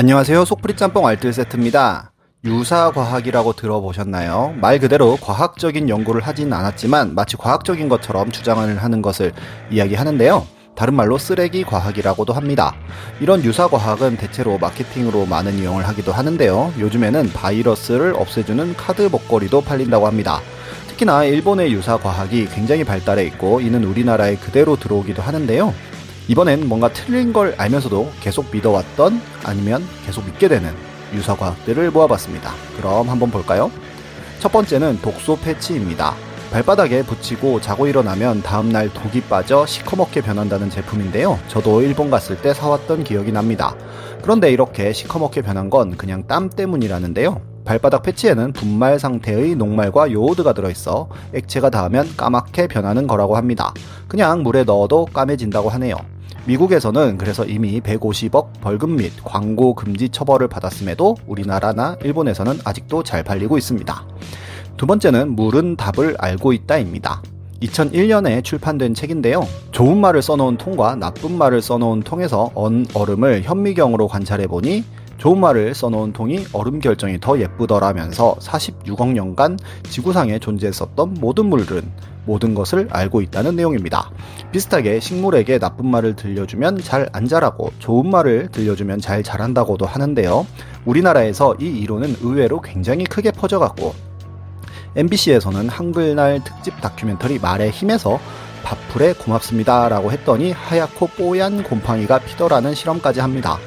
안녕하세요. 속풀이 짬뽕 알뜰 세트입니다. 유사과학이라고 들어보셨나요? 말 그대로 과학적인 연구를 하진 않았지만 마치 과학적인 것처럼 주장을 하는 것을 이야기하는데요. 다른 말로 쓰레기 과학이라고도 합니다. 이런 유사 과학은 대체로 마케팅으로 많은 이용을 하기도 하는데요. 요즘에는 바이러스를 없애주는 카드 목걸이도 팔린다고 합니다. 특히나 일본의 유사 과학이 굉장히 발달해 있고 이는 우리나라에 그대로 들어오기도 하는데요. 이번엔 뭔가 틀린 걸 알면서도 계속 믿어왔던 아니면 계속 믿게 되는 유사 과학들을 모아봤습니다. 그럼 한번 볼까요? 첫 번째는 독소 패치입니다. 발바닥에 붙이고 자고 일어나면 다음날 독이 빠져 시커멓게 변한다는 제품인데요. 저도 일본 갔을 때 사왔던 기억이 납니다. 그런데 이렇게 시커멓게 변한 건 그냥 땀 때문이라는데요. 발바닥 패치에는 분말 상태의 녹말과 요오드가 들어있어 액체가 닿으면 까맣게 변하는 거라고 합니다. 그냥 물에 넣어도 까매진다고 하네요. 미국에서는 그래서 이미 150억 벌금 및 광고 금지 처벌을 받았음에도 우리나라나 일본에서는 아직도 잘 팔리고 있습니다. 두 번째는 물은 답을 알고 있다입니다. 2001년에 출판된 책인데요. 좋은 말을 써놓은 통과 나쁜 말을 써놓은 통에서 언 얼음을 현미경으로 관찰해보니 좋은 말을 써놓은 통이 얼음 결정이 더 예쁘더라면서 46억 년간 지구상에 존재했었던 모든 물은 모든 것을 알고 있다는 내용입니다. 비슷하게 식물에게 나쁜 말을 들려주면 잘 안 자라고 좋은 말을 들려주면 잘 자란다고도 하는데요. 우리나라에서 이 이론은 의외로 굉장히 크게 퍼져갔고 MBC에서는 한글날 특집 다큐멘터리 말의 힘에서 밥풀에 고맙습니다 라고 했더니 하얗고 뽀얀 곰팡이가 피더라는 실험까지 합니다.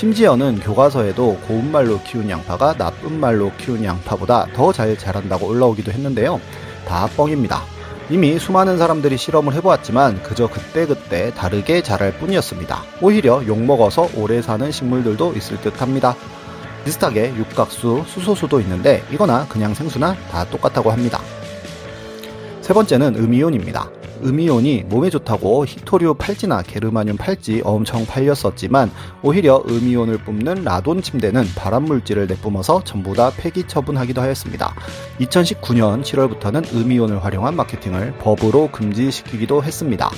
심지어는 교과서에도 고운 말로 키운 양파가 나쁜 말로 키운 양파보다 더 잘 자란다고 올라오기도 했는데요. 다 뻥입니다. 이미 수많은 사람들이 실험을 해보았지만 그저 그때그때 다르게 자랄 뿐이었습니다. 오히려 욕먹어서 오래 사는 식물들도 있을 듯 합니다. 비슷하게 육각수, 수소수도 있는데 이거나 그냥 생수나 다 똑같다고 합니다. 세 번째는 음이온입니다. 음이온이 몸에 좋다고 히토류 팔찌나 게르마늄 팔찌 엄청 팔렸었지만 오히려 음이온을 뿜는 라돈 침대는 발암물질을 내뿜어서 전부 다 폐기 처분하기도 하였습니다. 2019년 7월부터는 음이온을 활용한 마케팅을 법으로 금지시키기도 했습니다.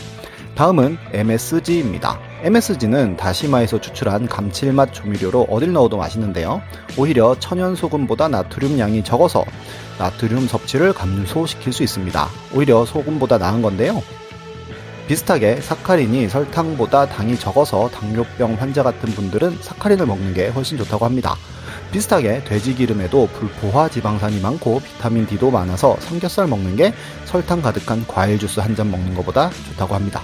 다음은 MSG입니다. MSG는 다시마에서 추출한 감칠맛 조미료로 어딜 넣어도 맛있는데요. 오히려 천연 소금보다 나트륨 양이 적어서 나트륨 섭취를 감소시킬 수 있습니다. 오히려 소금보다 나은 건데요. 비슷하게 사카린이 설탕보다 당이 적어서 당뇨병 환자 같은 분들은 사카린을 먹는 게 훨씬 좋다고 합니다. 비슷하게 돼지 기름에도 불포화 지방산이 많고 비타민 D도 많아서 삼겹살 먹는 게 설탕 가득한 과일 주스 한 잔 먹는 것보다 좋다고 합니다.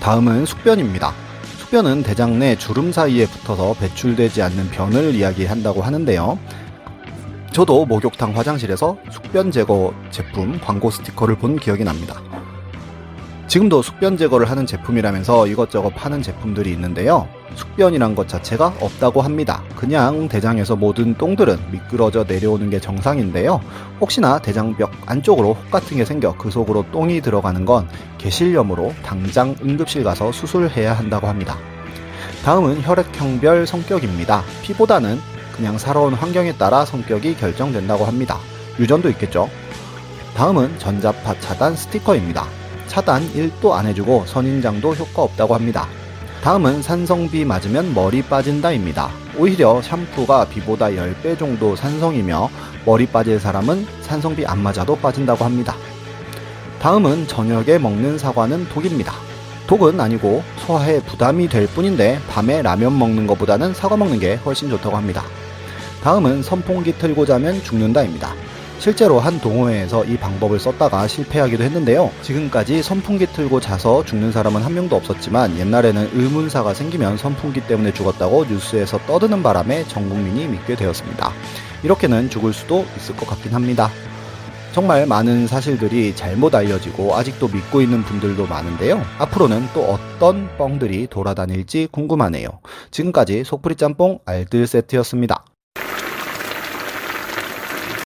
다음은 숙변입니다. 숙변은 대장 내 주름 사이에 붙어서 배출되지 않는 변을 이야기한다고 하는데요. 저도 목욕탕 화장실에서 숙변 제거 제품 광고 스티커를 본 기억이 납니다. 지금도 숙변 제거를 하는 제품이라면서 이것저것 파는 제품들이 있는데요. 숙변이란 것 자체가 없다고 합니다. 그냥 대장에서 모든 똥들은 미끄러져 내려오는 게 정상인데요. 혹시나 대장벽 안쪽으로 혹 같은 게 생겨 그 속으로 똥이 들어가는 건 개실염으로 당장 응급실 가서 수술해야 한다고 합니다. 다음은 혈액형별 성격입니다. 피보다는 그냥 살아온 환경에 따라 성격이 결정된다고 합니다. 유전도 있겠죠. 다음은 전자파 차단 스티커입니다. 차단 1도 안 해주고 선인장도 효과 없다고 합니다. 다음은 산성비 맞으면 머리 빠진다입니다. 오히려 샴푸가 비보다 10배 정도 산성이며 머리 빠질 사람은 산성비 안 맞아도 빠진다고 합니다. 다음은 저녁에 먹는 사과는 독입니다. 독은 아니고 소화에 부담이 될 뿐인데 밤에 라면 먹는 것보다는 사과 먹는 게 훨씬 좋다고 합니다. 다음은 선풍기 틀고 자면 죽는다입니다. 실제로 한 동호회에서 이 방법을 썼다가 실패하기도 했는데요. 지금까지 선풍기 틀고 자서 죽는 사람은 한 명도 없었지만 옛날에는 의문사가 생기면 선풍기 때문에 죽었다고 뉴스에서 떠드는 바람에 전 국민이 믿게 되었습니다. 이렇게는 죽을 수도 있을 것 같긴 합니다. 정말 많은 사실들이 잘못 알려지고 아직도 믿고 있는 분들도 많은데요. 앞으로는 또 어떤 뻥들이 돌아다닐지 궁금하네요. 지금까지 속풀이 짬뽕 알뜰 세트였습니다.